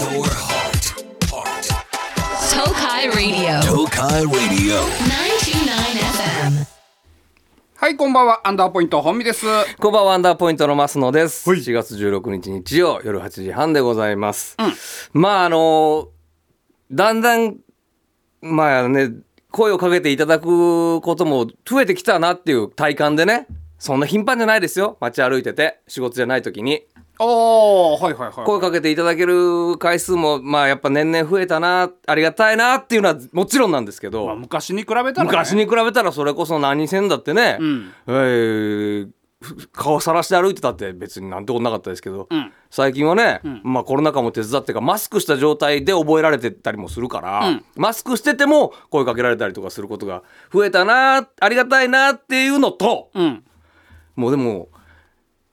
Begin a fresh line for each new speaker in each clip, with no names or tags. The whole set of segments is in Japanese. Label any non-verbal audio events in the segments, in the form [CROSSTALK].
Your heart. Heart.
Tokai Radio.
Tokai Radio.
929 FM.
はい、こんばんは。アンダーポイント本美です。
こんばんは、アンダーポイントの増野です。
はい
4月16日日曜夜8時半でございます。まあ、あのだんだん、まあね、声をかけていただくことも増えてきたなっていう体感でね、そんな頻繁じゃないですよ。街歩いてて、仕事じゃない時に。
はいはいはい。
声かけていただける回数も、まあやっぱ年々増えたな、ありがたいなっていうのはもちろんなんですけど、
まあ、昔に比べたら、ね、
昔に比べたらそれこそ何せんだってね、
ん。
えーふ顔さらして歩いてたって別になんてことなかったですけど、
ん。
最近はね、まあコロナ禍も手伝ってかマスクした状態で覚えられてたりもするから、
うん。
マスクしてても声かけられたりとかすることが増えたなありがたいなっていうのと
うん。
もうでも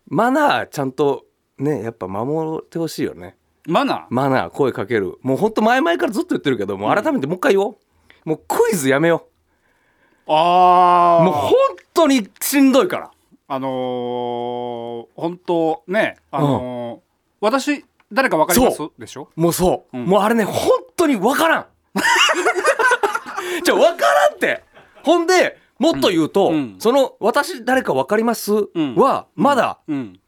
マナーちゃんとねやっぱ守ってほしいよね。
マナー？
マナー声かける。もうほんと前々からずっと言ってるけどもう改めてもう一回言おう。もうクイズやめよう。
あー。
もう本当にしんどいから。
あのー、本当ね、あのー私、誰かわかります
そ
でしょ？
もうそう、
ん。
もうあれね本当に分からん。[LAUGHS] じゃ分からんって。ほんでもっと言うと、
うん。うん。
その「私誰か分かります？
ん。
はまだ、
うん。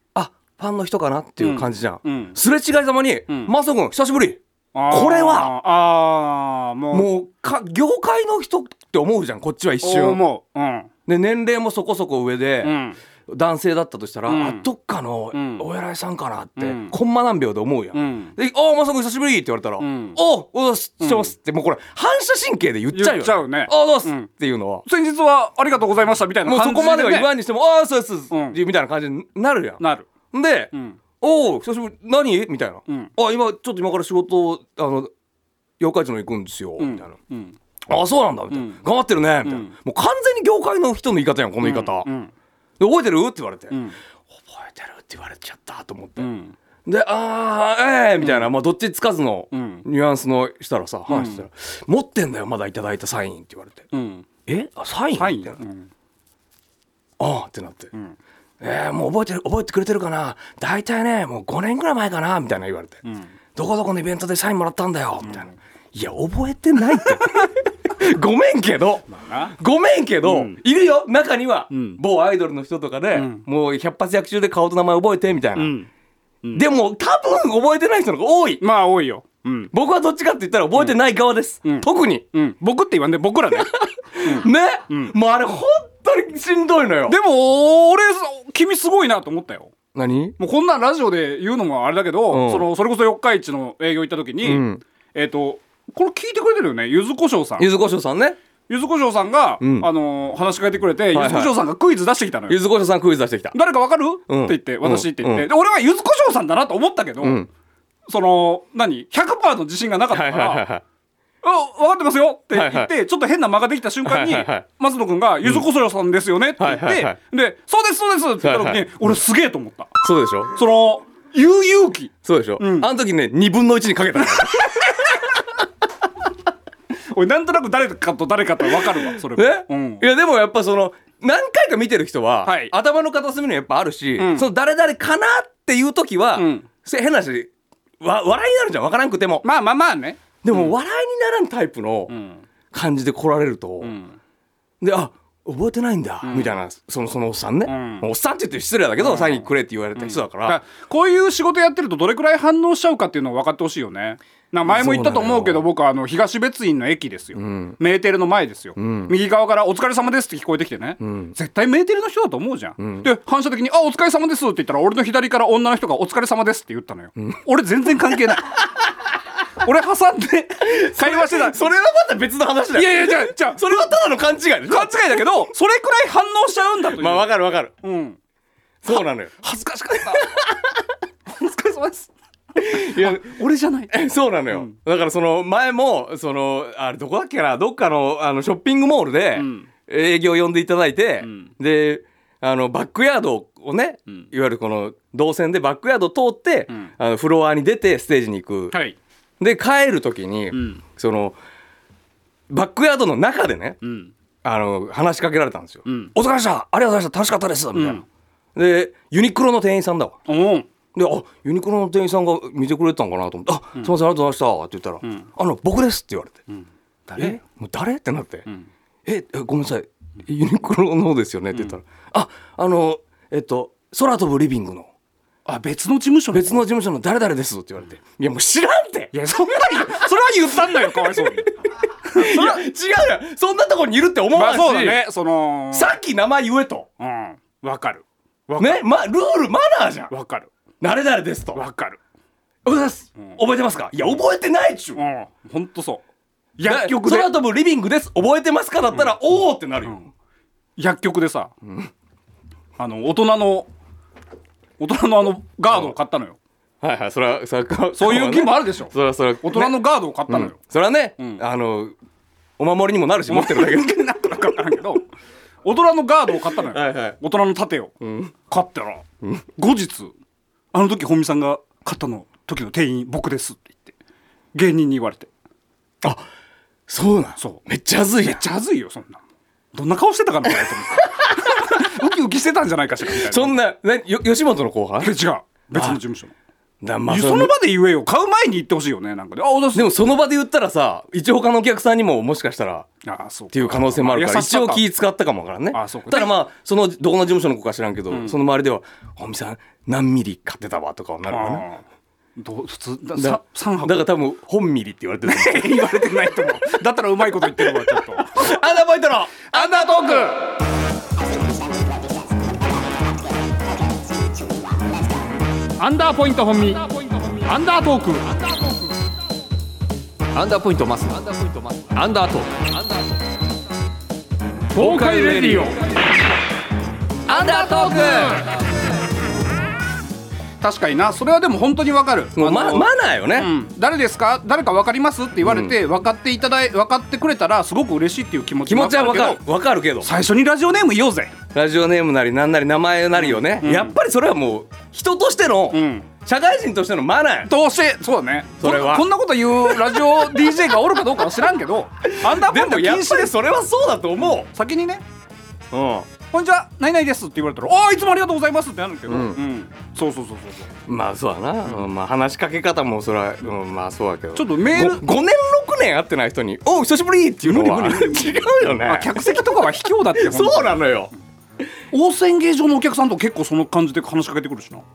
あファンの人かなっていう感じじゃん、
うん
すれ違いざまに
ん「
マサ君久しぶり」これは。
あー、もう、
もうか業界の人って思うじゃんこっちは一瞬。
思う。う。ん。
で年齢もそこそこ上で、
うん。
男性だったとしたら、
うん。
あどっかの
うん。
お偉いさんかなって、
うん。
コンマ何秒で思うやん。
うん。
で「ああまさく久しぶり」って言われたら「
ん。
おうおうししてます」ってもうこれ反射神経で言っちゃうよ、
言っちゃうね。
ああどうす、
うん。
っていうのは。
先日はありがとうございましたみたいな
もう
感じで、ね、
そこまでは言わんにしても「ああそうです」
うん。
みたいな感じになるやん。
なる。
で「
ん。
おお久しぶり何?」みたいな「
ん。
あ今ちょっと今から仕事あの妖怪町の行くんですよ」みたいな。
うん。
ああそうなんだ。みたいな、
うん。
頑張ってるね。みたいな、
うん
もう完全に業界の人の言い方やんこの言い方、
うん。
で覚えてる？って言われて、
ん。
覚えてるって言われちゃったと思って、
うん。
で「ああええみたいな、まあ、どっちつかずの
ん。
ニュアンスのしたらさ話したら、持ってんだよまだいただいたサイン」って言われて「
うん。
え？あサイン?」
はい。
みたいな。
うん。
ああってなって、
ん
えーもう覚えてる覚えてくれてるかな？大体ねもう5年ぐらい前かな？みたいな言われて、
ん。
どこどこのイベントでサインもらったんだよ？みたいな、いや覚えてないって。[LAUGHS] ごめんけど、
な。
ごめんけど、
ん。
いるよ。中には、
ん。
某アイドルの人とかで、
ん。
もう百発百中で顔と名前覚えてみたいな、
うん。
でも多分覚えてない人の方が多い。
まあ多いよ。うん。
僕はどっちかって言ったら覚えてない側です、
ん。
特に、
うん。僕って言わんで、僕らね。[LAUGHS]
ね、もうあれ本当にしんどいのよ。
でも、俺、君すごいなと思ったよ。
何？
もうこんなんラジオで言うのもあれだけど、
うん。
そのそれこそ四日市の営業行った時に、
うん。
えっ、とこれ聞いてくれてるよね？ゆずこしょうさん。
ゆずこしょうさんね。
ゆずこしょうさんが、
ん。
あのー話しかけてくれて、
はい
ゆずこしょうさんがクイズ出してきたのよ。
ゆずこしょうさんクイズ出してきた。
誰かわかる、
うん
って言って私って言って、
うん。
で俺はゆずこしょうさんだなと思ったけど、
ん。
その何？100%の自信がなかった
はい
から、
はいはいはい
あ分かってますよって言って、
はい。は
ちょっと変な間ができた瞬間に、
はいはいはい。
松野君が「ゆずこしょうさんですよね」って言って、
はいはいはい。
で「そうですそうです」って言った時に、
はいはい。
俺すげえと思った。
そうでしょ？
その言う勇気
そうでしょ、
ん。
あの時ね2分の1にかけた [LAUGHS]
俺なんとなく誰かと誰かと分かるわそれも。
ね、
うん。
いやでもやっぱその何回か見てる人は、
はい。
頭の片隅にやっぱあるし、
ん。
その誰々かなっていう時は、
うん。
せ変なしわ笑いになるじゃん。分からんくても、
まあまあまあね
でも笑いにならんタイプの
ん。
感じで来られると、
ん。
であ覚えてないんだ、みたいなそのそのおっさんね、
ん。
おっさんって言って失礼だけど、サインくれって言われた人だから、
だからこういう仕事やってるとどれくらい反応しちゃうかっていうのを分かってほしいよね。な前も言ったと思うけど僕はあの東別院の駅ですよ、メーテルの前ですよ、右側から「お疲れ様です」って聞こえてきてね、絶対メーテルの人だと思うじゃん、で反射的に「あお疲れ様です」って言ったら俺の左から女の人が「お疲れ様です」って言ったのよ、俺全然関係ない俺挟んで [LAUGHS] 会話してた。
それはまた別の話だよ。
いやいやじゃあじゃあ。
それはただの勘違い
勘違いだけどそれくらい反応しちゃうんだと
まあわかるわかる。
うん、
そうなのよ。
恥ずかしかった。お疲れ様です。
いや
俺じゃない。
そうなのよ、だからその前もそのあれどこだっけな？どっかのあのショッピングモールで
ん。
営業呼んでいただいて、
ん。
であのバックヤードをね、いわゆるこの動線でバックヤードを通って、
ん。
あのフロアに出てステージに行く、
はい
で帰る時に、
ん。
そのバックヤードの中でね、
うん。
あの話しかけられたんですよ。
ん
お疲れ様でした。ありがとうございました。楽しかったです。みたいな。でユニクロの店員さんだわ。であユニクロの店員さんが見てくれてたんかなと思って「あすいませんありがとうございました」って言ったら「あの僕です」って言われて「
誰
え？もう誰?」ってなって「ええ？ごめんなさい。ユニクロの方ですよね」って言ったら「ああのえっと空飛ぶリビングの
あ別の事務所
別の事務所の誰々です」って言われて「いやもう知らんって。
いやそんなにそれは言ったんだよかわいそうに
いや違うよ。そんなとこにいるって思わ
まあ
ないし、
そうだね。その
さっき名前言えと。
うん。わかる。
ねまルールマナーじゃん。
わかる。
誰々ですと。
わかる。
おはようございます、覚えてますか？いや覚えてないっちゅう。
うん。ほんとそう。薬局で。
空飛ぶリビングです。覚えてますかだったら、おおってなるよ、
薬局でさあの大人の大人のあのガードを買ったのよ。
はいはいそれはそれは
そういう気もあるでしょ。
それはそれは
大人のガードを買ったのよ。
それはね、
ん。
あのお守りにもなるし持ってるだけで。
なんとなく分からんけど大人のガードを買ったのよ。
はいはい。
大人の盾を。買ったら後日あの時本見さんが買ったの時の店員僕ですって言って芸人に言われて。
そうなん。
そう。
めっちゃ恥ずい
めっちゃ恥ずいよそんな。どんな顔してたかなと思ってウキウキしてたんじゃないかしらみたいな。
そんなねよ吉本の後輩？
え違う。別の事務所の。
だまあ
その場で言えよ。買う前に言ってほしいよねなんかで。あおだす。
でもその場で言ったらさ一応他のお客さんにももしかしたら
あそうっ
っていう可能性もあるから一応気
き
使ったかもわからんね。
あそうか。
ただまあそのどこの事務所の子か知らんけど、その周りでは「本見さん何ミリ買ってたわ」とかはなるかな。
どう普通だ
だ
箱。
だから多分本ミリって言われてる [LAUGHS]
言われてないと思う。だったらうまいこと言ってるわちょっと。[LAUGHS]
アンダーポイントの
アンダートークアンダーポイント本身アンダートーク。
アンダーポイントマス。アンダーポイントマスアンダートーク。
東海レディオ。
アンダートーク
確かにな。それはでも本当にわかる。
まマナーよね、
うん、誰ですか？誰か分かります？って言われて、分かっていただい分かってくれたらすごく嬉しいっていう気持ち
気持ちはわかる。
わけど
わかるけど。
最初にラジオネーム言おうぜ。
ラジオネームなりなんなり名前なりよね、やっぱりそれはもう人としての、
ん。
社会人としてのマナー。や
どうしてそうだね。
それは。
こんなこと言うラジオ DJ がおるかどうかは知らんけどアンダーポイント
でもやっ
禁止です。
ぱりそれはそうだと思
先にね。
う、うん、「
こんにちは何々です」って言われたら「ああいつもありがとうございます」ってなるけど、
うん。
うん。そうそうそうそう
まあそうだな、うん。まあ話しかけ方もそれは、うん、まあそうだけど。
ちょっとメール
ご 5, 年6年会ってない人に「おう久しぶり!」っていうのは
無理無理無
違うよね。
あ客席とかは卑怯だって [LAUGHS]
そうなのよ。
大宣芸場のお客さんと結構その感じで話しかけてくるしな、
だか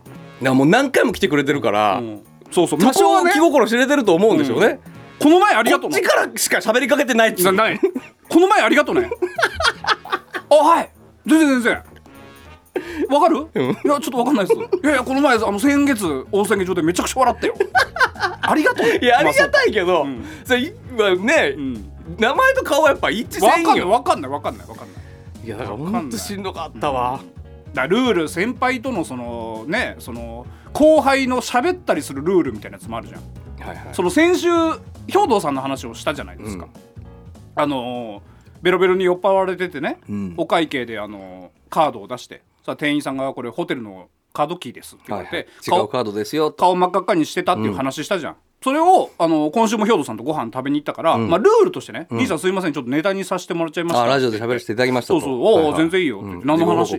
らもう何回も来てくれてるから、
うん。そうそう。
多少気心知れてると思うんでしょうね、
この前ありがとうな
こっちからしか喋りかけてないっつう。
なない。この前ありがとうね。[LAUGHS] あはい全然全然。わかる、いやちょっとわかんないです。いやいやこの前あの先月大宣芸場でめちゃくちゃ笑ったよ。ありがとう。
いやありがたいけど、
ん
それね、
ん。
名前と顔はやっぱ一致
わかんない
せんよ
わかんないわかんないわかんない。
いやだから
わかんない
ほんとしんどかったわ、
だルール先輩とのそのねその後輩の喋ったりするルールみたいなやつもあるじゃん。
はいはい。
その先週兵藤さんの話をしたじゃないですか、
うん。
あのーベロベロに酔っ払われててね、
ん。
お会計であのーカードを出してさあ店員さんが「これホテルのカードキーです」って言われて、
はいはい、違
顔
うカードですよ。
顔真っ赤っかにしてたっていう話したじゃん、それをあの今週も兵藤さんとご飯食べに行ったから、まあ、ルールとしてね「兄、さんすいませんちょっとネタにさせてもらっちゃいました」
あラジオで喋らせていただきましたと。
そうそう「おお、
はいはい。
全然いいよ」って。
うん。
何の話？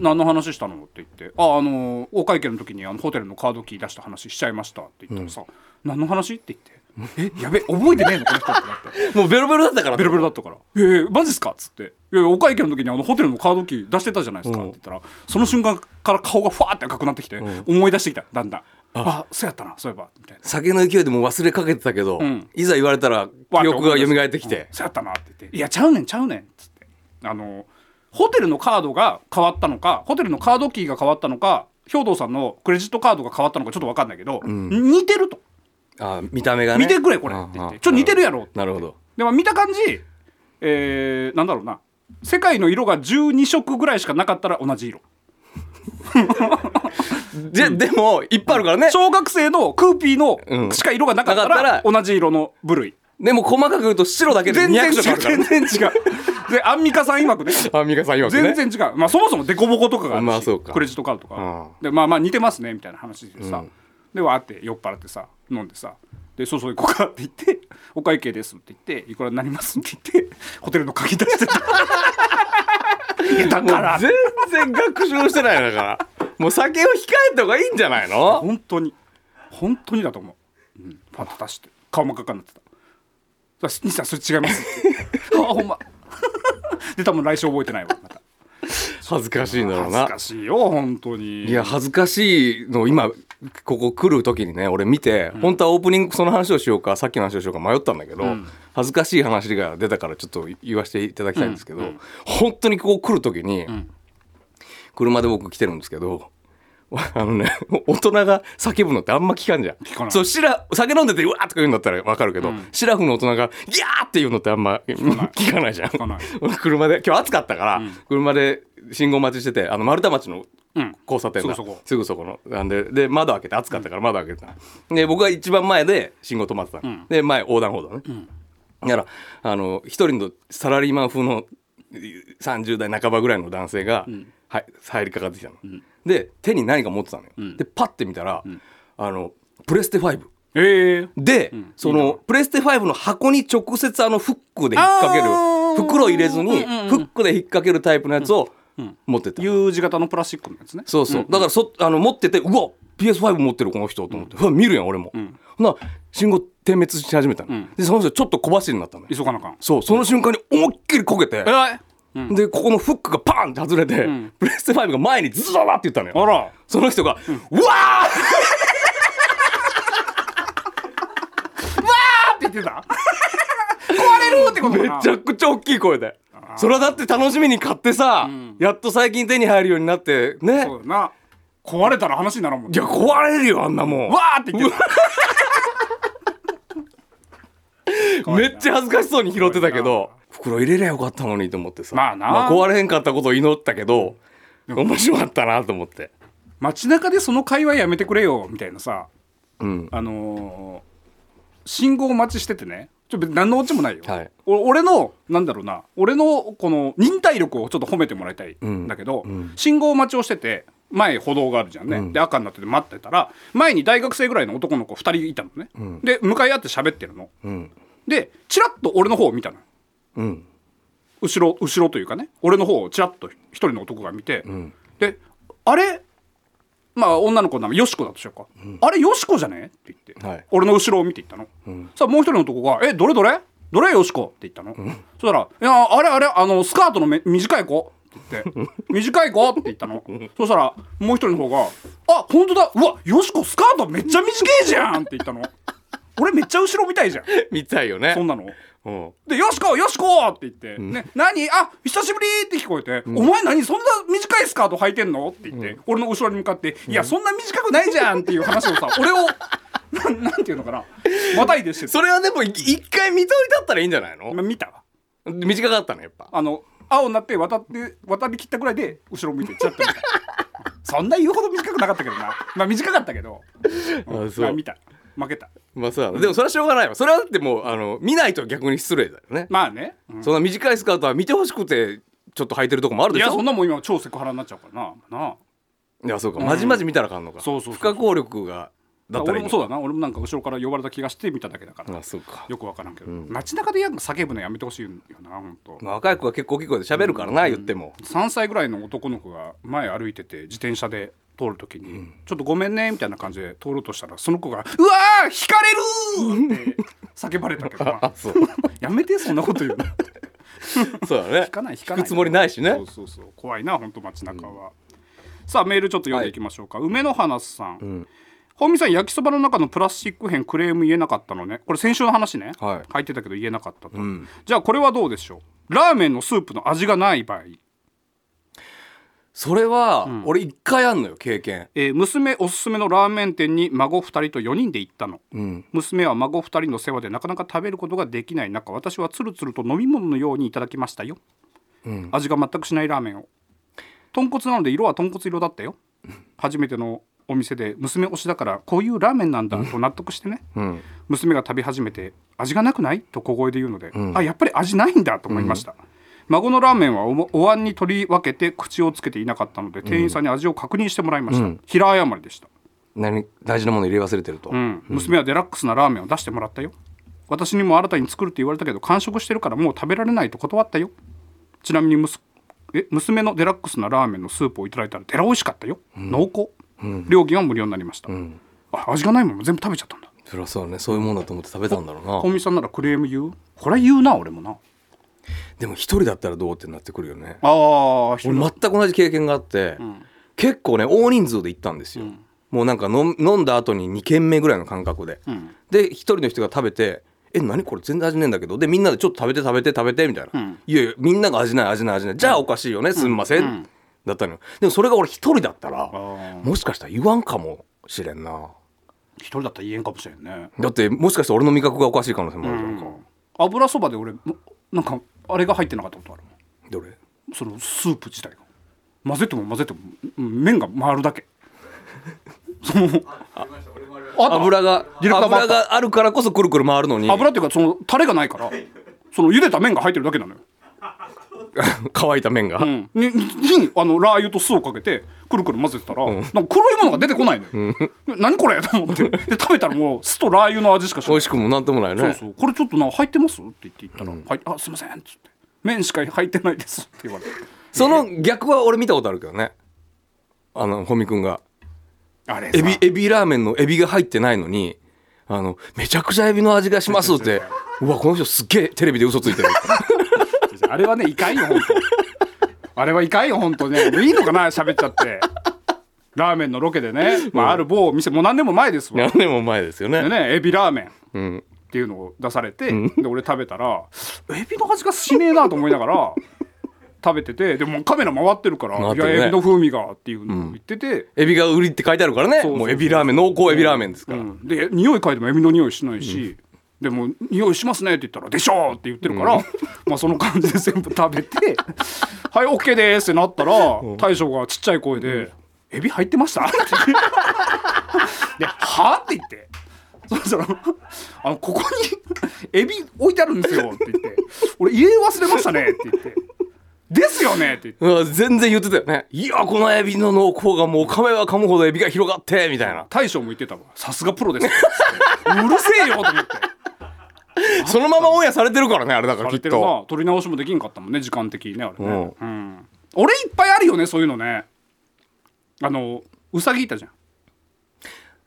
何の話したの？って言って「ああのお会計の時にあのホテルのカードキー出した話しちゃいました」って言ったらさ「何の話?」って言って「[LAUGHS] えやべ覚えてねえの？この人」ってなって。
もうベロベロだったから。
ベロベロだったから「ええマジっすか?」っつって「いやお会計の時にあのホテルのカードキー出してたじゃないですか」
うん。
って言ったらその瞬間から顔がファーって赤くなってきて、思い出してきた。だんだん「あ。そうやったなそういえば」みたいな。
酒の勢いでもう忘れかけてたけど、
ん。
いざ言われたら記憶が蘇ってきて。
うん、そうやったなって言って「いやちゃうねんちゃうねん」っつって。あのホテルのカードが変わったのかホテルのカードキーが変わったのか兵藤さんのクレジットカードが変わったのかちょっと分かんないけど、似てると
あ見た目がね。
見てくれこれ。って言って。ちょっと似てるやろ。
なるほど。
でも見た感じえー、なんだろうな。世界の色が12色ぐらいしかなかったら同じ色。[LAUGHS]
ででもいっぱいあるからね。
小学生のクーピー
うん。
のしか色がなかった
ら
ら。同じ色の部類。
でも細かく言うと白だけで
全然
200
違う。全然違う。でアンミカさん曰くね。
アンミカさん曰くね。
全然違う、まあそもそもデコボコとかがあるし、
まあ
クレジットカードとか、
うん。
でまあまあ似てますねみたいな話でさ、
うん
でわーって酔っ払ってさ飲んでさでそうそう行こうかって言って「[LAUGHS] お会計です」って言って「いくらになります」って言ってホテルの鍵出してた。[LAUGHS] いやだから
全然学習してないだからもう酒を控えた方がいいんじゃないの？
本当に。本当にだと思う、うん、パッと出して顔真っ赤になってた。西さんそれ違います [LAUGHS] あほんま。で多分来週覚えてないわまた。
恥ずかしいんだろうな。
恥ずかしいよ本当に。
いや恥ずかしいの今ここ来る時にね俺見て、本当はオープニングその話をしようかさっきの話をしようか迷ったんだけど、恥ずかしい話が出たからちょっと言わせていただきたいんですけど、本当にここ来る時に、車で僕来てるんですけど [LAUGHS] あのね大人が叫ぶのってあんま聞かんじゃん。
かない。
そうシラ酒飲んでてうわーとか言うんだったら分かるけど、シラフの大人が「ギャー!」って言うのってあんま聞かない。じゃん。[LAUGHS] 車で今日暑かったから、車で信号待ちしててあの丸太町の
うん。
交差点だ
すぐそこ。
の。なんでで窓開けて暑かったから窓開けてた、で僕が一番前で信号止まってたの、で前横断歩道ね、だからあの一人のサラリーマン風の30代半ばぐらいの男性が、はい、入りかかってきたの、で手に何か持ってたのよ、でパッて見たら、あのプレステ5
ええ。
で、そのプレステ5の箱に直接あのフックで引っ掛ける袋入れずにフックで引っ掛けるタイプのやつを持ってた、
U 字型のプラスチックのやつね。
そうそう、だからそあの持っててうわ PS5 持ってるこの人と思って、うわ見るやん俺も、ほな信号点滅し始めたの、でその人ちょっと小走りになったのよ。
急がなあかん。
そうその瞬間に思いっきりこけて、
え
でここのフックがパーンって外れて、プレステ5が前にズドーって言ったのよ。
あら。
その人が、うわ [LAUGHS]
って言ってた [LAUGHS] ってこと
ーめちゃくちゃ大きい声で。それはだって楽しみに買ってさ、やっと最近手に入るようになってね。
そうだな。壊れたら話にならんもん。
いや壊れるよあんなもん。
わーって言ってた [LAUGHS]
めっちゃ恥ずかしそうに拾ってたけど袋入れりゃよかったのにと思ってさ。
まあな。
壊れへんかったことを祈ったけど面白かったなと思って。
街中でその会話やめてくれよみたいなさ。
うん。
あのー信号待ちしててねちょ何のオチもないよ、
はい。
お俺のなんだろうな。俺のこの忍耐力をちょっと褒めてもらいたいんだけど、信号待ちをしてて前歩道があるじゃんね、で赤になってて待ってたら前に大学生ぐらいの男の子2人いたのね、で向かい合って喋ってるの、
ん。
でチラッと俺の方を見たの。
うん。
後ろ後ろというかね。俺の方をチラッと一人の男が見て、であれまあ女の子の。名前よしこだとしようか、あれよしこじゃね？って言って、
はい。
俺の後ろを見ていったの、さあもう一人の男が「えどれどれ？どれよしこ? [LAUGHS]」って言ったの、そしたら「いやあれあれあのスカートのめ短い子」って言って「短い子?」って言ったの。そしたらもう一人の方が「あ本当だ。うわよしこスカートめっちゃ短いじゃん」って言ったの。[LAUGHS] 俺めっちゃ後ろ見たいじゃん。
見たいよね。
そんなの。
うん
で、よしこよしこって言って、ね、何？あ、久しぶりって聞こえて、お前何そんな短いスカート履いてんの？って言って、俺の後ろに向かって、いや、そんな短くないじゃんっていう話をさ、[LAUGHS] 俺を、なんなんていうのかな、またいでして
それはでもい一回見といたったらいいんじゃないの？
ま見たわ。
短かったねやっぱ。
あの、青になって渡って、渡り切ったぐらいで、後ろ向いて、ちゃっと見た。[LAUGHS] そんな言うほど短くなかったけどな。まあ短かったけど、
あそう。
まあ見た。負けた。
まあそうだなでもそれはしょうがないわ。それはだってもうあの見ないと逆に失礼だよね、
まあね。うん。
そんな短いスカートは見てほしくてちょっと履いてるとこもあるでしょ？
いや、そんなもん今超セクハラになっちゃうからな。なあ。
いやそうか。まじまじ見たらあかんのか、
そうそう
不可抗力がだったらいいの
俺もそうだな。俺もなんか後ろから呼ばれた気がして見ただけだから。
あそうか。
よくわからんけど、街中でやん叫ぶのやめてほしいよな本当。
まあ若い子は結構大きい声で喋るからな、言っても。
3歳ぐらいの男の子が前歩いてて自転車で通るときに、ちょっとごめんねみたいな感じで通ろうとしたらその子が「うわー引かれる!」って叫ばれたけど [LAUGHS] やめてそんなこと言うの。[LAUGHS]
そうだね。
引かない引かない。
くつもりないしね。
そうそうそう怖いな本当街中は、さあメールちょっと読んでいきましょうか、梅の花さん、本見さん焼きそばの中のプラスチック片クレーム言えなかったのね。これ先週の話ね、
はい。
書いてたけど言えなかったと、
ん。
じゃあこれはどうでしょう？ラーメンのスープの味がない場合、
それは、俺一回あんのよ経験。
えー娘おすすめのラーメン店に孫2人と4人で行ったの、
ん。
娘は孫2人の世話でなかなか食べることができない中私はつるつると飲み物のようにいただきましたよ、味が全くしないラーメンを。豚骨なので色は豚骨色だったよ。初めてのお店で娘推しだからこういうラーメンなんだと納得してね、
ん。
娘が食べ始めて味がなくない？と小声で言うので、あやっぱり味ないんだと思いました、孫のラーメンはおお椀に取り分けて口をつけていなかったので店員さんに味を確認してもらいました、平謝りでした。
何大事なもの入れ忘れてると、
うん、娘はデラックスなラーメンを出してもらったよ。私にも新たに作るって言われたけど完食してるからもう食べられないと断ったよ。ちなみにえ娘のデラックスなラーメンのスープをいただいたらデラ美味しかったよ、濃厚、料金は無料になりました、あ味がないもの全部食べちゃったんだ。
そりゃそうね。そういうもんだと思って食べたんだろうな。
本見さんならクレーム言う？これ言うな俺もな
でも一人だったらどうってなってくるよね。
ああ
俺全く同じ経験があって、結構ね大人数で行ったんですよ、もうなんか飲んだ後に2軒目ぐらいの感覚で、
ん。
で一人の人が食べて「え何これ全然味ねえんだけど」でみんなで「ちょっと食べて食べて食べて」みたいな「
ん。
いやいやみんなが味ない味ない味ない。じゃあおかしいよねすんません」
うん。
だったのよ。でもそれが俺一人だったら
ー。
もしかしたら言わんかもしれんな。
一人だったら言えんかもしれんね。
だってもしかしたら俺の味覚がおかしい可能性もあるじゃんか、
油そばで俺もなんかあれが入ってなかったことある
どれ？
そのスープ自体が。混ぜても混ぜてもうん麺が回るだけ。[LAUGHS] その
油が油があるからこそくるくる回るのに。
油っていうかそのタレがないからその茹でた麺が入ってるだけなのよ、
乾いた麺が、
うん、ににあのラー油と酢をかけてくるくる混ぜてたら、なんか黒いものが出てこないのよ、何これ？[LAUGHS] と思って。で食べたらもう酢とラー油の味しかしない。
美味しくもなんともないよね。
そうそう。これちょっとな入ってます？って言って言ったら「はいあすいません」っつって「麺しか入ってないです」って言われて。[LAUGHS]
その逆は俺見たことあるけどね。あのホミ君が。
あれさ。
エビエビラーメンのエビが入ってないのにあのめちゃくちゃエビの味がしますって。うわこの人すっげえテレビで嘘ついてる
あれはねいかんよ本当。あれはいかんよ本当ね。いいのかな喋っちゃって。ラーメンのロケでね、まあ、ある某店もう何年も前ですわ。
何年も前ですよね。
でねエビラーメン
うん。
っていうのを出されて、で俺食べたらエビの味がしねえなと思いながら食べててでもカメラ回ってるから「い
回ってるね。
やエビの風味が」っていうのを言ってて、
エビが売りって書いてあるからね。
そうそうそう。
もうエビラーメン濃厚エビラーメンですから、
うん。で匂い嗅いでもエビの匂いしないし、でも「匂いしますね」って言ったら「でしょ!」って言ってるから、まあその感じで全部食べて「[LAUGHS] はい OK です」ってなったら、大将がちっちゃい声で「エビ入ってました?」って言ってで「は?」って言って。そしたらあの「ここにエビ置いてあるんですよ」って言って「俺入れ忘れましたね」って言って「ですよね」って言って
うわ全然言ってたよねいやこのエビの濃厚がもう噛めば噛むほどエビが広がってみたいな
大将も言ってたわさすがプロです [LAUGHS] うるせえよと思って。[LAUGHS]
そのままオンエアされてるからねあれだからきっと。
な。撮り直しもできんかったもんね時間的にねあれね、
う
うん。俺いっぱいあるよねそういうのね。あのうさぎいたじゃん。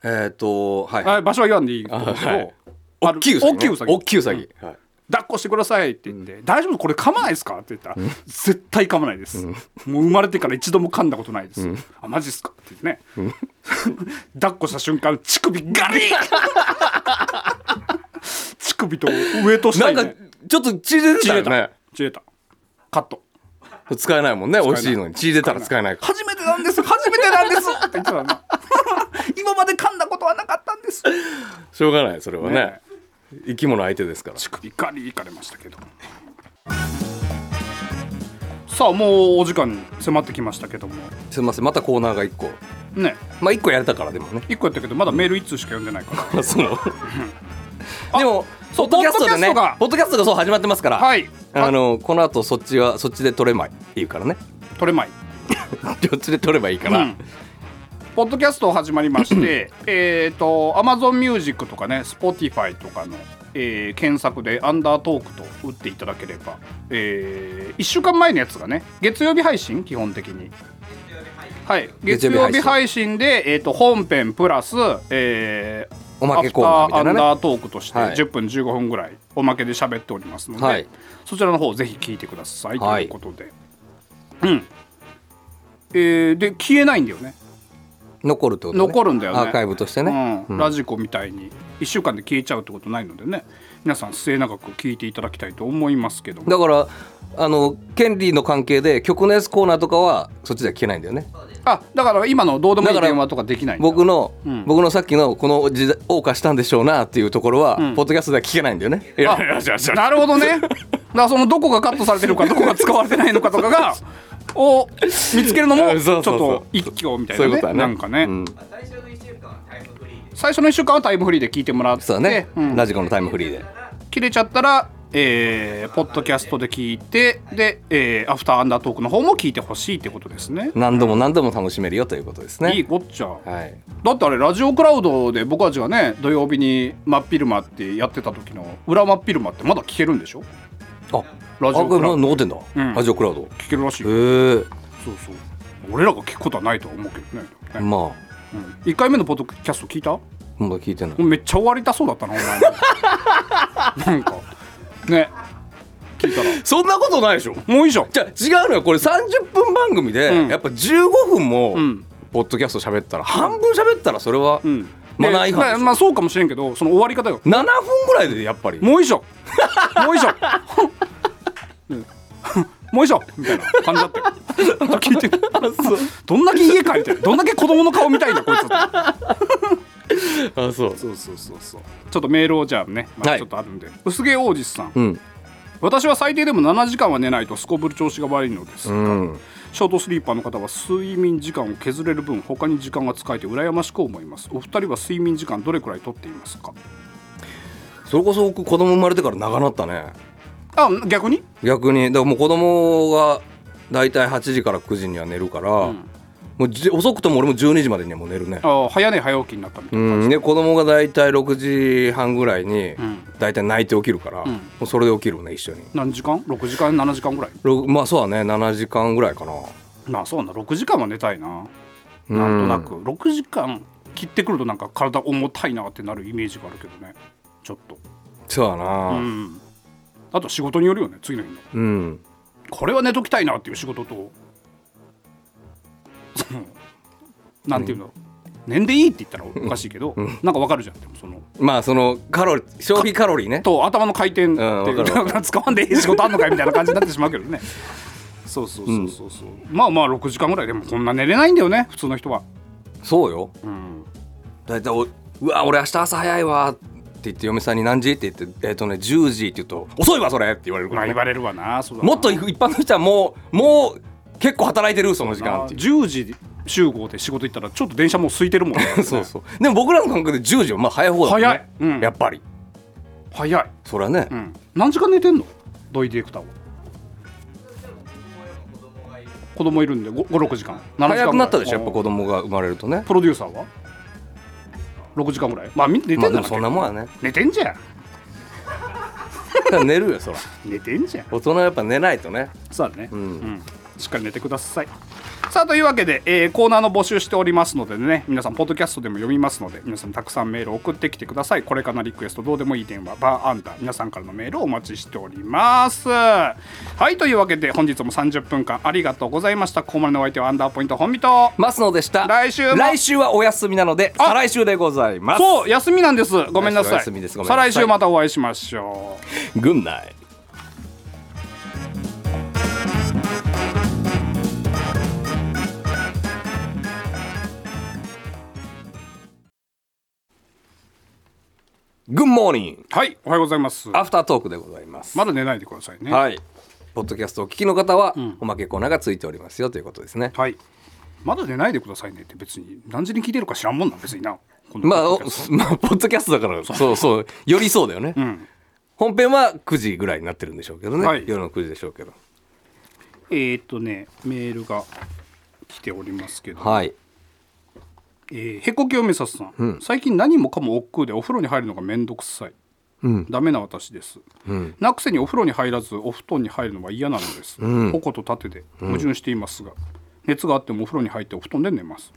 えっ、とはい。
あ場所は言わんでいいけど、
はい。大きいうさぎ、ね、
大きいうさぎ
大きいうさぎ、はい。
抱っこしてくださいって言って、大丈夫？これ噛まないですか？って言ったら、絶対噛まないです、もう生まれてから一度も噛んだことないです、あマジっすか？って言ってね、抱っこした瞬間乳首ガリッ乳首と上と下
なんかちょっと血出て
た
たよね。
血入れた。カット。
使えないもんね。美味しいのに。血出たら使えない。から。
初めてなんです。初めてなんです。って言ってたな今まで噛んだことはなかったんです。
しょうがないそれはね。
ね。
生き物相手ですから。
乳首ガリいかれましたけど。さあもうお時間に迫ってきましたけども。
すみません。またコーナーが1個。
ね。
まあ1個やれたからでもね。
一個やったけどまだメール1通しか読んでないから。[LAUGHS]
そうでもポッドキャストでね。
ポッドキャストが。
ポッドキャストがそう始まってますから、
はい。
あのこの後そっちはそっちで取れまい。いいからね。
取れまい。[LAUGHS]
そっちで取ればいいから、
うん。ポッドキャスト始まりまして [CLEARS THROAT] えっと Amazon Music とかね Spotify とかの、えー検索で「アンダートーク」と打っていただければ、え1週間前のやつがね月曜日配信？基本的に。はい、
月曜日配信
配信で、えー、と本編プラス、えー
おまけコーナーみたいなね。
アフターアンダートークとして
はい。
10分15分ぐらいおまけで喋っておりますので、
はい。
そちらの方ぜひ聞いてくださいと
はい。
いうことで、うん。えーで消えないんだよね。
残るってことね。
残るんだよね。
アーカイブとしてね、
うん。ラジコみたいに1週間で消えちゃうってことないのでね皆さん末永く聞いていただきたいと思いますけども。
だからあの権利の関係で曲のやつコーナーとかはそっちでは聞けないんだよね。
あだから今のどうでもいい電話とかできない
僕の、
ん。
僕のさっきのこの時代謳歌したんでしょうなっていうところは、
ん。
ポッドキャストでは聞けないんだよね。
なるほどね。だからそのどこがカットされてるかどこが使われてないのかとかが [LAUGHS] を見つけるのもちょっと一挙みたいなね。
そういうことだね。
なんかね、
うん
最初の1週間はタイムフリーで聞いてもらって
そうだね、
うん。
ラジコのタイムフリーで。
切れちゃったら、えーポッドキャストで聞いてで、えーアフターアンダートークの方も聞いてほしいってことですね。
何度も何度も楽しめるよということですね。
いいこっちゃ。
はい。
だってあれラジオクラウドで僕たちがね土曜日に真っ昼間ってやってた時の裏真っ昼間ってまだ聞けるんでしょ？
あ
ラジオクラウド。
残ってんだ、
うん。
ラジオクラウド。へ
聞けるらしいよ。
え
そうそう。俺らが聞くことはないとは思うけどね。ね
まあ。
うん、1回目のポッドキャスト聞いた？
まだ聞いてない。
めっちゃ終わりたそうだったなお前。[LAUGHS] なんか。ね。聞いたら。
そんなことないでしょ？
もういいじゃん。
じゃあ違うのよ。これ30分番組で、
うん。
やっぱ15分も、
うん。
ポッドキャスト喋ったら半分喋ったらそれは
うん。
マナー違反でしょ。
まあまあそうかもしれんけどその終わり方よ。
7分ぐらいでやっぱり。
もういいじゃん。もういいじゃん。[LAUGHS] うん。もういいじゃん。みたいな感じだったよ聞いてどんだけ家帰ってる？どんだけ子供の顔見たいんだこいつ。
あそう。
そうそうそうそう。ちょっとメールをじゃあね、まあ、
はい。
ちょっとあるんで、薄毛王子さん、
うん。
私は最低でも7時間は寝ないとすこぶる調子が悪いのですが、
うん。
ショートスリーパーの方は睡眠時間を削れる分他に時間が使えて羨ましく思います。お二人は睡眠時間どれくらい取っていますか？
それこそ僕子供生まれてから長なったね。
あ逆に？
逆に。だからもう子供が大体8時から9時には寝るから、もうじ遅くとも俺も12時までにはもう寝るね。
あ早寝早起きになったみたいうな感じ、
ん、で子供が大体6時半ぐらいに
ん。
大体泣いて起きるから、
ん。
もうそれで起きるね一緒に。
何時間 ?6 時間？7時間ぐらい？
ろまあそうだね。7時間ぐらいかな。
まあそうな。6時間は寝たいな。
うん。
なんとなく。6時間切ってくるとなんか体重たいなってなるイメージがあるけどね。ちょっと。
そうだな。
うん。あと仕事によるよね次の日の。
うん、
これは寝ときたいなっていう仕事となんていうの、寝んでいいって言ったらおかしいけど、なんかわかるじゃん。でもその
まあそのカロリー消費カロリーね。
と頭の回転って
んわかるわか [LAUGHS]
使わんでいい仕事あんのかいみたいな感じになってしまうけどね。そうそうそうそうそう、まあまあ6時間ぐらいでもこんな寝れないんだよね普通の人は。
そうよ。
うん。
大体おうわ俺明日朝早いわ言って嫁さんに何時？って言ってえっ、とね10時って言うと遅いわそれって言われるから、ね。
まあ言、われるわな。
もっと一般の人はもうもう結構働いてるその時間っていう。
10時集合で仕事行ったらちょっと電車もう空いてるもんね。[LAUGHS]
そうそう。でも僕らの感覚で10時はまあ早い方だもんね。
早い。うん。
やっぱり。
早い、
そりゃね、
うん、何時間寝てんの？ドイディレクターは。子供いる。んで56時間。7時間
早くなったでしょやっぱ子
供
供が生まれるとね。
プロデューサーは？6時間ぐらい。まあみ寝てんだな、
まあそんなもんやね。
寝てんじゃん。[LAUGHS]
寝るよそら。
寝てんじゃん。
大人はやっぱ寝ないとね。
そうだね、
ん。
うんしっかり寝てください。さあというわけで、えーコーナーの募集しておりますのでね皆さんポッドキャストでも読みますので皆さんたくさんメール送ってきてください。これからのリクエストどうでもいい電話バーアンダー皆さんからのメールをお待ちしております。はいというわけで本日も30分間ありがとうございました。ここまでのお相手はアンダーポイント本見と
ますのでした。
来週も。
来週はお休みなので
あ
再来週でございます。
そう休みなんです。ごめんなさい。
来週は休みです。ごめんなさい。
再来週またお会いしましょう。
グンナイグッモーニング
はいおはようございます。
アフタートークでございます。
まだ寝ないでくださいね。
はい。ポッドキャストをお聞きの方は、おまけコーナーがついておりますよということですね。
はい。まだ寝ないでくださいねって別に何時に聞いてるか知らんもんな別にな。
まあ、お
ポッドキャスト。
まあ、ポッドキャストだからそう。そうよりそうだよね、
ん。
本編は9時ぐらいになってるんでしょうけどね、
はい。
夜の9時でしょうけど。
えーっとねメールが来ておりますけど、
はい
えーへこきおめささん、最近何もかも億劫でお風呂に入るのがめんどくさい、ダメな私です、なくせにお風呂に入らずお布団に入るのは嫌なのです、矛と盾で矛盾していますが、熱があってもお風呂に入ってお布団で寝ます、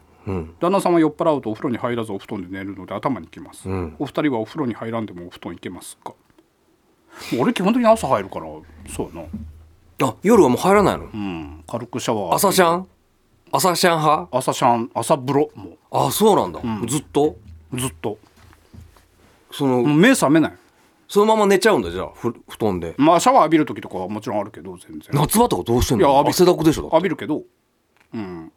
旦那さんは酔っ払うとお風呂に入らずお布団で寝るので頭にきます、お二人はお風呂に入らんでもお布団行けますか？俺基本的に朝入るからそうやな。
あ夜はもう入らないの、
うん。軽くシャワー
朝シャン？朝シャン派？
朝シャン朝風呂も
あそうなんだ、ずっと？
うずっと。
その、
もう目覚めない。
そのまま寝ちゃうんだじゃあふ布団で。
まあシャワー浴びる時とかはもちろんあるけど全然。
夏場とかどうしてんの？
いや浴び
汗だくでしょだって。
浴びるけど。うん、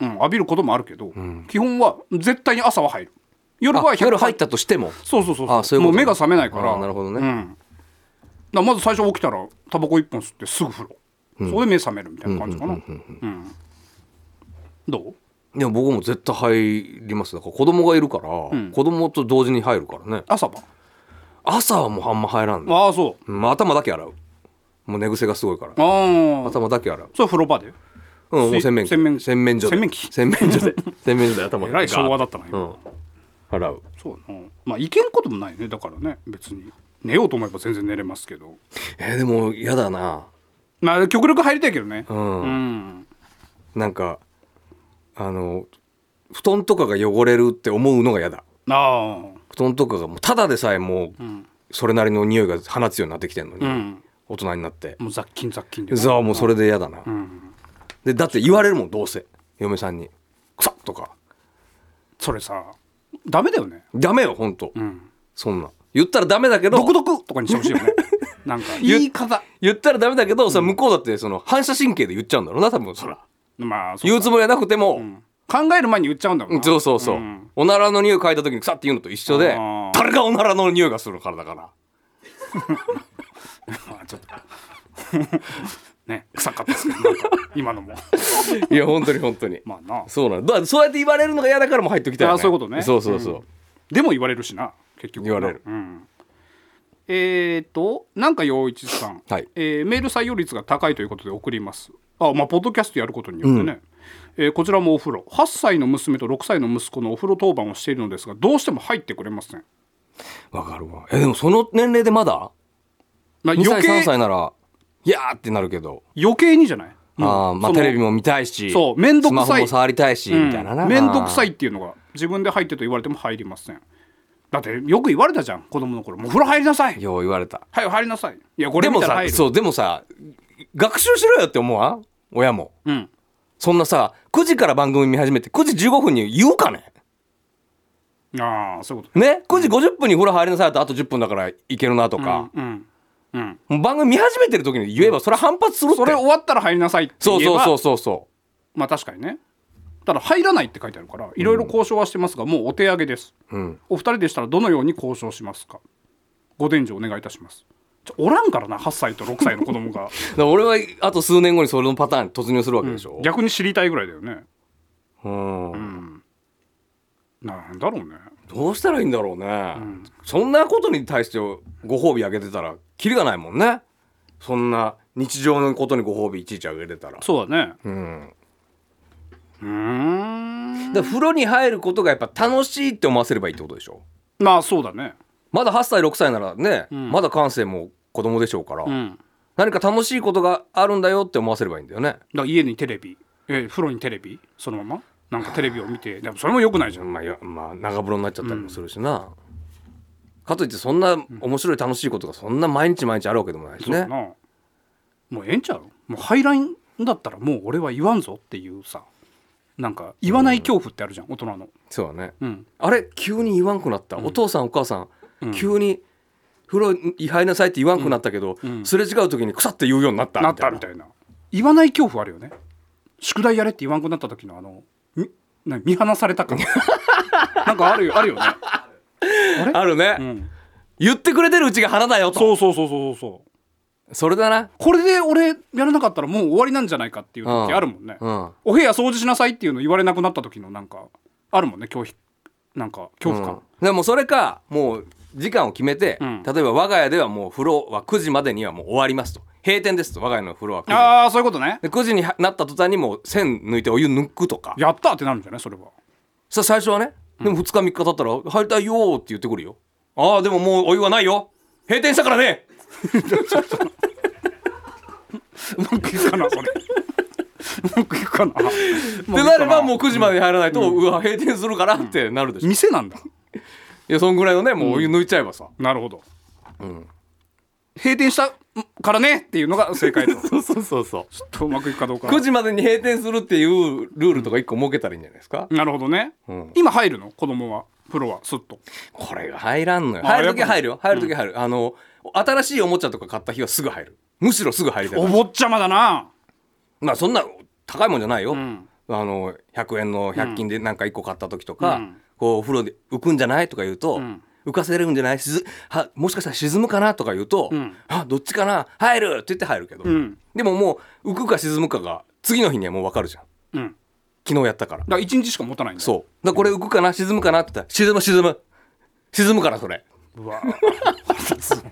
うん、浴びることもあるけど、基本は絶対に朝は入る。夜は
あ夜入ったとしても？
そうそうそう
あそういうこと
もう目が覚めないから。
あなるほどね。
うん、だからまず最初起きたらタバコ一本吸ってすぐ風呂、それで目覚めるみたいな感じかな。うん。どう？
いや僕も絶対入ります。だから子供がいるから、子供と同時に入るからね。
朝晩
朝はもうあんま入らんの、
ああそう。
うんまあ、頭だけ洗う。もう寝癖がすごいから。
ああ
頭だけ洗う。
それ風呂場で？
うんもう洗面器。
洗面
洗面所で。
洗面器。
洗面所で。[LAUGHS] 洗面所で頭。
えらい昭和だったな今
うん。洗う。
そうやな。まあいけんこともないね。だからね。別に。寝ようと思えば全然寝れますけど。
えーでも嫌だな。
まあ極力入りたいけどね。
うん、
うん。
なんかあの布団とかが汚れるって思うのが嫌だ。
あ
布団とかがもうただでさえもう
ん。
それなりの匂いが放つようになってきてんのに、
あうん。
大人になって。
もう雑菌雑菌で
ざあもうそれで嫌だな、
ん。
でだって言われるもんどうせ。嫁さんに「くさっ!」とか。
それさダメだよね。
ダメよほんと、
うん。
そんな。言ったらダメだけど
独特とかにしてほしいよね。[LAUGHS] なんか言い方。
言ったらダメだけど、さ向こうだってその反射神経で言っちゃうんだろうな多分そら
まあ
言うつもりはなくても、
考える前に言っちゃうんだもんな。
そうそうそう、
ん。
おならの匂い嗅いだ時にくさって言うのと一緒で誰がおならの匂いがするからだから。[LAUGHS]
まあちょっと。[LAUGHS] ね臭かったですけど今のも。[LAUGHS]
いや本当に本当に。
まあな。
そうなのだ。そうやって言われるのが嫌だからもう入っときたいよ、ね、
あそういうことね。
そうそうそう、
でも言われるしな結局な。
言われる。
うん、えーとなんか陽一さん、
はい。
えーメール採用率が高いということで送りますあまあポッドキャストやることによってね、えーこちらもお風呂。8歳の娘と6歳の息子のお風呂当番をしているのですがどうしても入ってくれません、
わかるわ。えでもその年齢でまだ？
まあ、
2歳
余計
3歳ならいやーってなるけど。
余計にじゃない？
あーまあテレビも見たいし
そう面倒くさい。
スマホも触りたいし、みたいなな。
面倒くさ
い
いっていうのが自分で入ってと言われても入りません。だってよく言われたじゃん子供の頃。もう風呂入りなさい。
よう言われた。
はい入りなさい。いやこれ
でもさ
見たら入る。
そうでもさ学習しろよって思うわ親も。
うん。
そんなさ9時から番組見始めて9時15分に言うかね？
ああそういうこと
ね。9時50分に風呂入りなさいとあと10分だから行けるなとか、
うんうん
もう番組見始めてる時に言えばそれは反発するって。
それ終わったら入りなさいって言えば。
そうそうそうそうそ
まあ確かにね。ただ入らないって書いてあるからいろいろ交渉はしてますが、もうお手上げです。
う、うん、
お二人でしたらどのように交渉しますか？ご伝授お願いいたしますおらんからな8歳と6歳の子供が、[LAUGHS]
俺はあと数年後にそれのパターンに突入するわけでしょ、
逆に知りたいぐらいだよね。
うん。
なんだろうね。
どうしたらいいんだろうね、そんなことに対してご褒美あげてたらキリがないもんね。そんな日常のことにご褒美いちいちあげてたら。
そうだね。
うん。
うーん。
だ風呂に入ることがやっぱ楽しいって思わせればいいってことでしょ？
まあそうだね
まだ8歳6歳ならね、
ん。
まだ感性も子供でしょうから、
うん。
何か楽しいことがあるんだよって思わせればいいんだよね。
だ家にテレビ、え風呂にテレビ？そのまま？なんかテレビを見てでもそれもよくないじゃん。
まあ、やまあ長風呂になっちゃったりもするしな、かといってそんな面白い楽しいことがそんな毎日毎日あるわけでもないしね。
もうええんちゃう？もう入らんだったらもう俺は言わんぞっていうさ。なんか言わない恐怖ってあるじゃん大人の。
そうだね、
うん。
あれ？急に言わんくなった、お父さんお母さん、急に風呂に入りなさいって言わんくなったけど、すれ違う時に腐って言うようになった
な。ったみたいな。言わない恐怖あるよね。宿題やれって言わんくなった時のあのみな見放された感。[LAUGHS] なんかあるよあるよね。
あるね、
ん。
言ってくれてるうちが花だよと。
そうそうそうそうそう
それだな。
これで俺やらなかったらもう終わりなんじゃないかっていう時
うん
あるもんね、
うん。
お部屋掃除しなさいっていうの言われなくなった時のなんかあるもんね恐怖なんか恐怖感、
うん。でもそれかもう時間を決めて、
うん。
例えば我が家ではもう風呂は9時までにはもう終わりますと。閉店ですと我が家の風呂は9時。
ああそういうことね。
で9時になった途端にもう線抜いてお湯抜くとか。
やったってなるんじゃないそれは。
さ最初はねでも2日3日経ったら「入りたいよ」って言ってくるよ。ああでももうお湯はないよ。閉店したからね。[LAUGHS]
うまくいくかなそれ。うまくいくかな。って
なればもう9時までに入らないと、うわ閉店するからってなるでしょ、い
店なんだ
やそんぐらいのねもうお湯抜いちゃえばさ、
なるほど、閉店したからねっていうのが正解と。[LAUGHS] ちょ
そうそうそう。そう
っとうまくいくかどうか。
9時までに閉店するっていうルールとか1個設けたらいいんじゃないですか、
なるほどね、
ん。
今入るの？子供は？風呂は？スッと？
これが入らんのよ。
あ
入る時
やっぱ
は入るよ入る時は入る、あの新しいおもちゃとか買った日はすぐ入る。むしろすぐ入りたい。
お坊ちゃまだな。
まあそんな高いもんじゃないよ、
ん。
あの100円の100均でなんか1個買った時とか、
うん
こうお風呂で浮くんじゃないとか言うと、
ん。
浮かせれるんじゃない？しずはもしかしたら沈むかなとか言うと、
ん。
あどっちかな？入るって言って入るけど、
ん。
でももう浮くか沈むかが次の日にはもう分かるじゃん。
うん。
昨日やったから。
だから1日しか持たないんだ。
そう。だからこれ浮くかな？沈むかなって言ったら沈む沈む。沈むからそれ。
うわ腹立つ。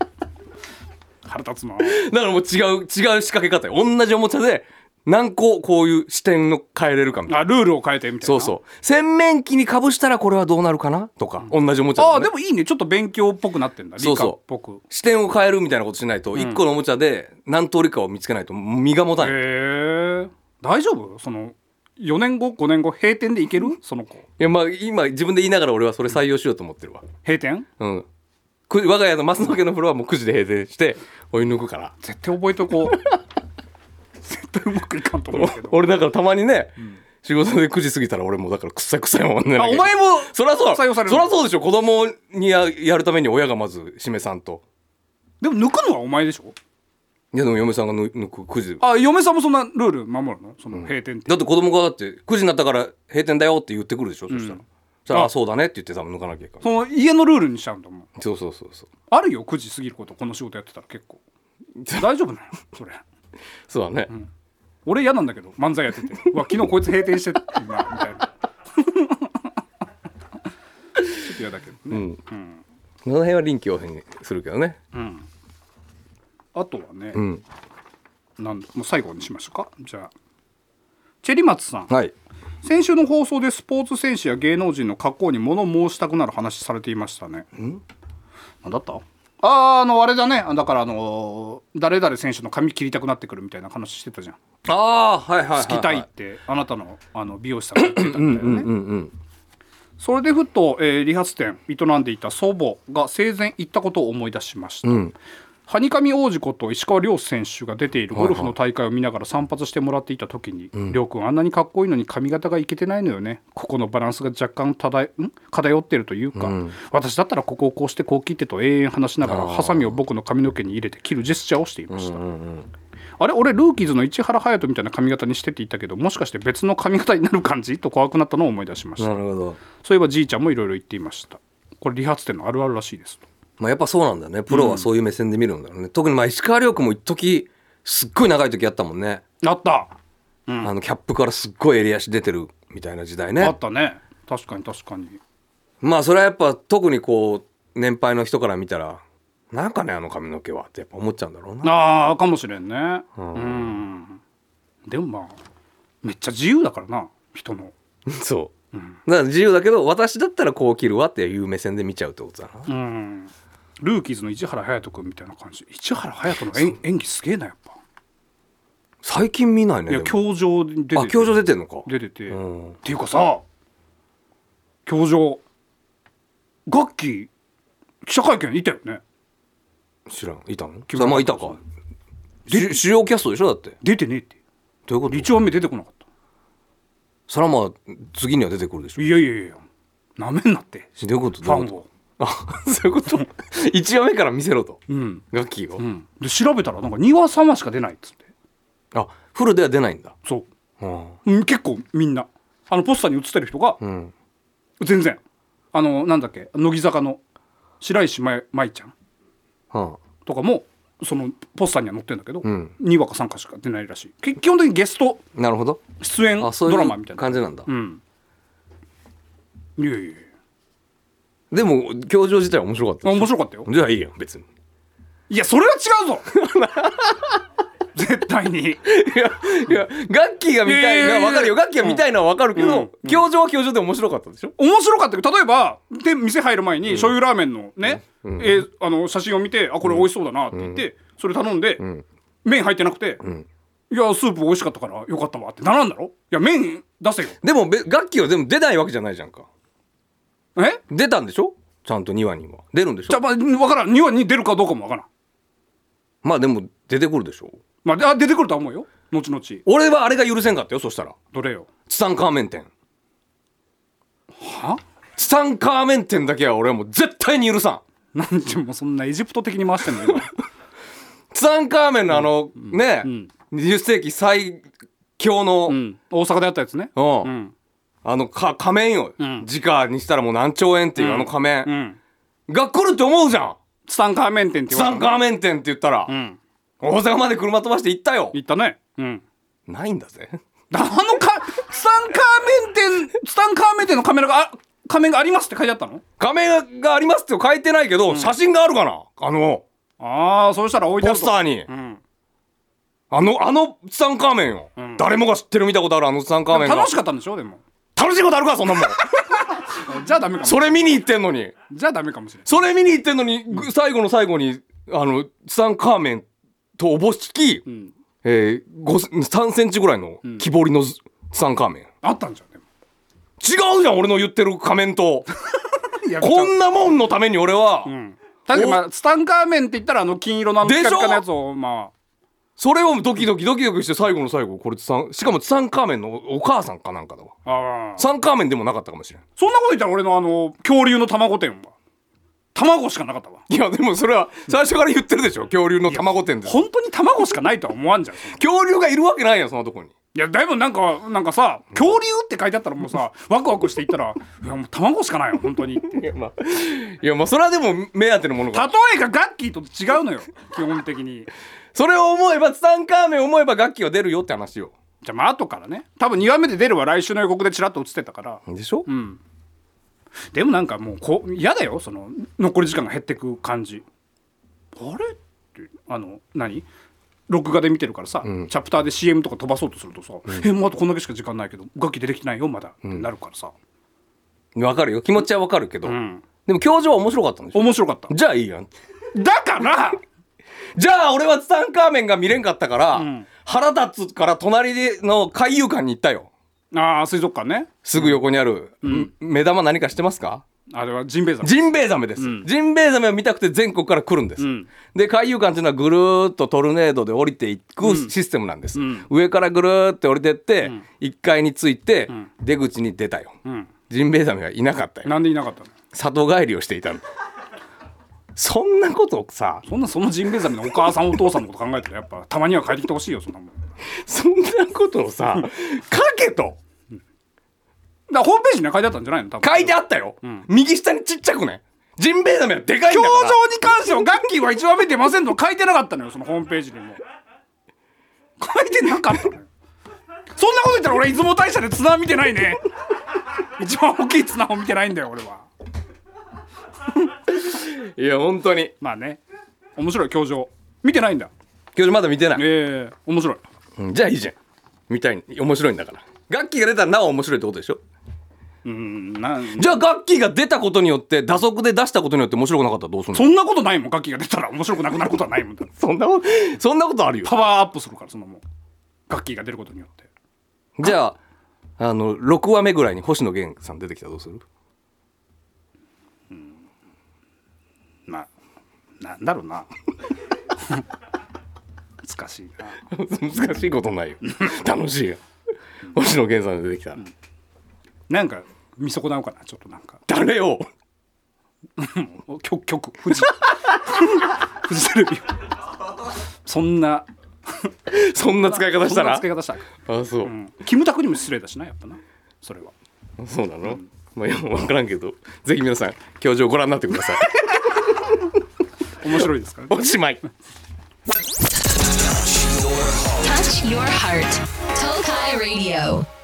腹立つな。[LAUGHS]
だからもう違う違う仕掛け方よ。同じおもちゃで何個こういう視点の変えれるかみたいな。
あルールを変えてみたいな。
そうそう。洗面器にかぶしたらこれはどうなるかなとか、同じおもちゃ
ああ
ね
でもいいね。ちょっと勉強っぽくなってんだ。理
そうそう。
科っぽく。
視点を変えるみたいなことしないと、一個のおもちゃで何通りかを見つけないと身が持たない、
へえ大丈夫？その4年後？5年後？閉店でいける？その子。
いやまあ今自分で言いながら俺はそれ採用しようと思ってるわ。
閉店？
うん。く我が家のマスの家の風呂はもう9時で閉店して追い抜くから。
絶対覚えとこう絶対うまくいかんと思うけど。
俺だからたまにね、仕事で9時過ぎたら俺もうだからくっさいくさいもんね。
あお前も
そりゃそう。
採用される
そりゃそうでしょ。子供にややるために親がまず示さんと。
でも抜くのはお前でしょ？
いやでも嫁さんが抜抜く9時で
あ嫁さんもそんなルール守るの？その閉店って、
だって子供がだって9時になったから閉店だよって言ってくるでしょ、そしたら。そしたらあ。そうだねって言って多分抜かなきゃいけない
その家のルールにしちゃうんだもん。
そうそうそうそう。
あるよ9時過ぎること。この仕事やってたら結構。大丈夫なの？それ [LAUGHS]
そうだね、
俺嫌なんだけど漫才やってて。うわ昨日こいつ閉店してたなみたいな。[LAUGHS] ちょっと嫌だけどね、
うん。その辺は臨機応変にするけどね。
あとはね、
うん。
なんもう最後にしましょうか。じゃあチェリマツさん。
はい。
先週の放送でスポーツ選手や芸能人の格好に物申したくなる話されていましたね何だったあーあのあれだね。だからあの誰々選手の髪切りたくなってくるみたいな話してたじゃん。
ああはいはいはい、はい、
好きたいってあなたのあの美容師さんが言ってたんだよね。
うんうん。
それでふと、えー理髪店営んでいた祖母が生前言ったことを思い出しました、
うん
ハニカミ王子こと石川遼選手が出ているゴルフの大会を見ながら散髪してもらっていた時に「遼、君あんなにかっこいいのに髪型がいけてないのよね。ここのバランスが若干漂ってるというか、私だったらここをこうしてこう切ってと永遠話しながらハサミを僕の髪の毛に入れて切るジェスチャーをしていました、あれ俺ルーキーズの市原隼人みたいな髪型にしてって言ったけどもしかして別の髪型になる感じ？と怖くなったのを思い出しました。
なるほど。
そういえばじいちゃんもいろいろ言っていました。これ理髪店のあるあるらしいです。と
まあやっぱそうなんだよね。プロはそういう目線で見るんだろうね、特にまあ石川遼君も一時すっごい長い時やったもんね、
あった。
あのキャップからすっごい襟足出てるみたいな時代
あ
ね
ったね。確かに確かに。
まあそれはやっぱ特にこう年配の人から見たらなんかねあの髪の毛はってやっぱ思っちゃうんだろうな。
ああかもしれんね。うん。でもまあめっちゃ自由だからな人の。
そう、だから自由だけど私だったらこう切るわっていう目線で見ちゃうってことだな、
うんルーキーズの市原隼人君みたいな感じ。市原隼人の演演技すげえなやっぱ。
最近見ないね
いや教場に出てて。
あ教場出てんのか。
出てて、
うん。
っていうかさ教場楽器記者会見いたよね。
知らん。いたの？まあいたか。し主要キャストでしょだって。
出てねえって。
どういうこと
？1話目出てこなかった。
それはまあ次には出てくるでしょ。
いやいやいや。なめんなって。
どういうこと？
ファンを。
とあそういうこと？一話目から見せろと。
うん、
楽器を、
うん、で調べたらなんか2話3話しか出ないっつって。
あフルでは出ないんだ。
そう。
うん
うん結構みんな。あのポスターに写ってる人が
うん。
全然。あのなんだっけ乃木坂の白石麻衣ちゃん。
は
とかもそのポスターには載ってるんだけど、
ん。
2話か3話しか出ないらしい。き基本的にゲスト
あなるほど。
出演
あそういう
ドラマみたいな。
感じなんだ、
うん。いやいやいや
でも教場自体は面白かった
面白かったよ。
じゃあいいやん別に。
いやそれは違うぞ。[LAUGHS] 絶対に。
いやいや楽器が見たいのは分かるよ。楽器が見たいのは分かるけど、教場は教場で面白かったでしょ？
面白かったけど例えばで店入る前に醤油ラーメンのね、えーあの写真を見てあこれ美味しそうだなって言って、それ頼んで、麺入ってなくて、いやスープ美味しかったからよかったわってならんだろ？いや麺出せよ。
でもべ楽器はでも出ないわけじゃないじゃんか
え？
出たんでしょ？ちゃんと2話には出るんでしょ？
じゃあまあ分からん。2話に出るかどうかも分からん。
まあでも出てくるでしょ。
まあであ出てくるとは思うよ。後々。
俺はあれが許せんかったよそしたら。
どれよ？
ツタンカーメン店。
は？
ツタンカーメン店だけは俺はもう絶対に許さん。
なんでもそんなエジプト的に回してんの今。[LAUGHS]
ツタンカーメンのあの、ね、20世紀最強の、
う
うん。
ん大阪であったやつね。うん
あのか仮面よ、
ん。
直にしたらもう何兆円っていうあの仮面、
うん。
が来るって思うじゃん。
ツタンカーメン店って
ツ
言われた
タンカーメン店って言ったら、
うん。
大阪まで車飛ばして行ったよ。
言ったね。うん。
ないんだぜ。
あのかツタンカーメン店ツタンカーメン店のカメラがあ仮面がありますって書いてあったの？
仮面がありますって書いてないけど、写真があるかな？あの
ああそうしたら置いてあると。
ポスターに、
うん。
あのあのツタンカーメンよ、誰もが知ってる見たことあるあのツタンカーメンが。
楽しかったんでしょ？でも
楽しいことあるかそんなもん。[LAUGHS]
じゃあダメかも。
それ見に行ってんのに。
じゃあダメかもしれない
それ見に行ってんのに、ぐ最後の最後にあのツタンカーメンとおぼしき、
ん。
えー、5 3センチぐらいの木彫りのツタンカーメン、
あったんじゃんでも
違うじゃん俺の言ってる仮面とこんなもんのために俺は、
うん。確かにまあツタンカーメンって言ったらあの金色のあのピカピカのやつをま
それをドキドキドキドキして最後の最後これツタンしかもツタンカーメンのお母さんかなんかだわ。
あ
ツタンカーメンでもなかったかもしれん。
そんなこと言ったら俺のあの恐竜の卵店は。卵しかなかったわ。
いやでもそれは最初から言ってるでしょ。恐竜の卵店で。す
本当に卵しかないとは思わんじゃん。い
恐竜がいるわけないやんそんなとこに。
やだいぶなんかなんかさ恐竜って書いてあったらもうさワクワクしていったらいやもう卵しかないよ本当に [LAUGHS]
いやまあいやまあそれはでも目当てのものが。
例えがガッキーと違うのよ基本的に
それを思えばツタンカーメンを思えば楽器は出るよって話よ。
じゃあまあ後からね。多分2話目で出るは来週の予告でチラッと映ってたから。
でしょ、
うん。でもなんかもうこう嫌だよ。その残り時間が減ってく感じ。あれってあの何？録画で見てるからさ、チャプターで CM とか飛ばそうとするとさ「えもうあとこんだけしか時間ないけど楽器出てきてないよまだ」ってなるからさ、
わかるよ。気持ちはわかるけど、
ん。
でも教場は面白かったんでしょ？
面白かった。
じゃあいいやん。
だから [LAUGHS]
じゃあ俺はツタンカーメンが見れんかったから、
ん。
腹立つから隣での海遊館に行ったよ。
ああ水族館ね。
すぐ横にある、目玉何かしてますか？
あれはジンベエザメ。
ジンベエザメです、ジンベエザメを見たくて全国から来るんです、
ん。
で海遊館っていうのはぐるーっとトルネードで降りていくシステムなんです、上からぐるーって降りてって、1階に着いて、出口に出たよ、
ん。
ジンベエザメはいなかったよ。
なんでいなかったの？
里帰りをしていたのそんなことさ
そんなそのジンベエザメのお母さんお父さんのこと考えたらやっぱたまには帰ってきてほしいよそんなもん。
そんなことをさ書けと。
らホームページには書いてあったんじゃないの？多分。
書いてあったよ、右下にちっちゃくね。ジンベエザメはでかいんだ
表
から。
情に関してはガッキーは一話目出ませんと書いてなかったのよそのホームページにも。書いてなかったのよ。そんなこと言ったら俺出雲大社で綱見てないね。一番大きい綱を見てないんだよ俺はい
や本当に。
まあね。面白い教場。見てないんだ。
今日まだ見てない、
ええ面白い。
うんじゃあいいじゃん。見たい。面白いんだから。楽器が出たらなお面白いってことでしょ？
うんなん。
じゃあ楽器が出たことによって打足で出したことによって面白くなかったらどうするの？
そんなことないもん。ガッキーが出たら面白くなくなることはないもん。だって
そんなことそんなことあるよ。
パワーアップするからそんなもん。ガッキーが出ることによって。
じゃああの6話目ぐらいに星野源さん出てきたらどうする
まあなんだろうな。[LAUGHS] 難しいな。
難しいことないよ。楽しいよ。星野源さんが出てきたら、
なんか見損なうかな？ちょっとなんか。
誰を [LAUGHS]
曲曲フジ。[LAUGHS] フジテレビ。そんな。
そんな使い方したら？
使い方したら。
あそう、
うん。キムタクにも失礼だしなやっぱな。それは。
そうなの、まあいや分からんけど。ぜひ皆さん教場ご覧になってください
面白いですからね
おしまい
Touch your heart. Tokai Radio.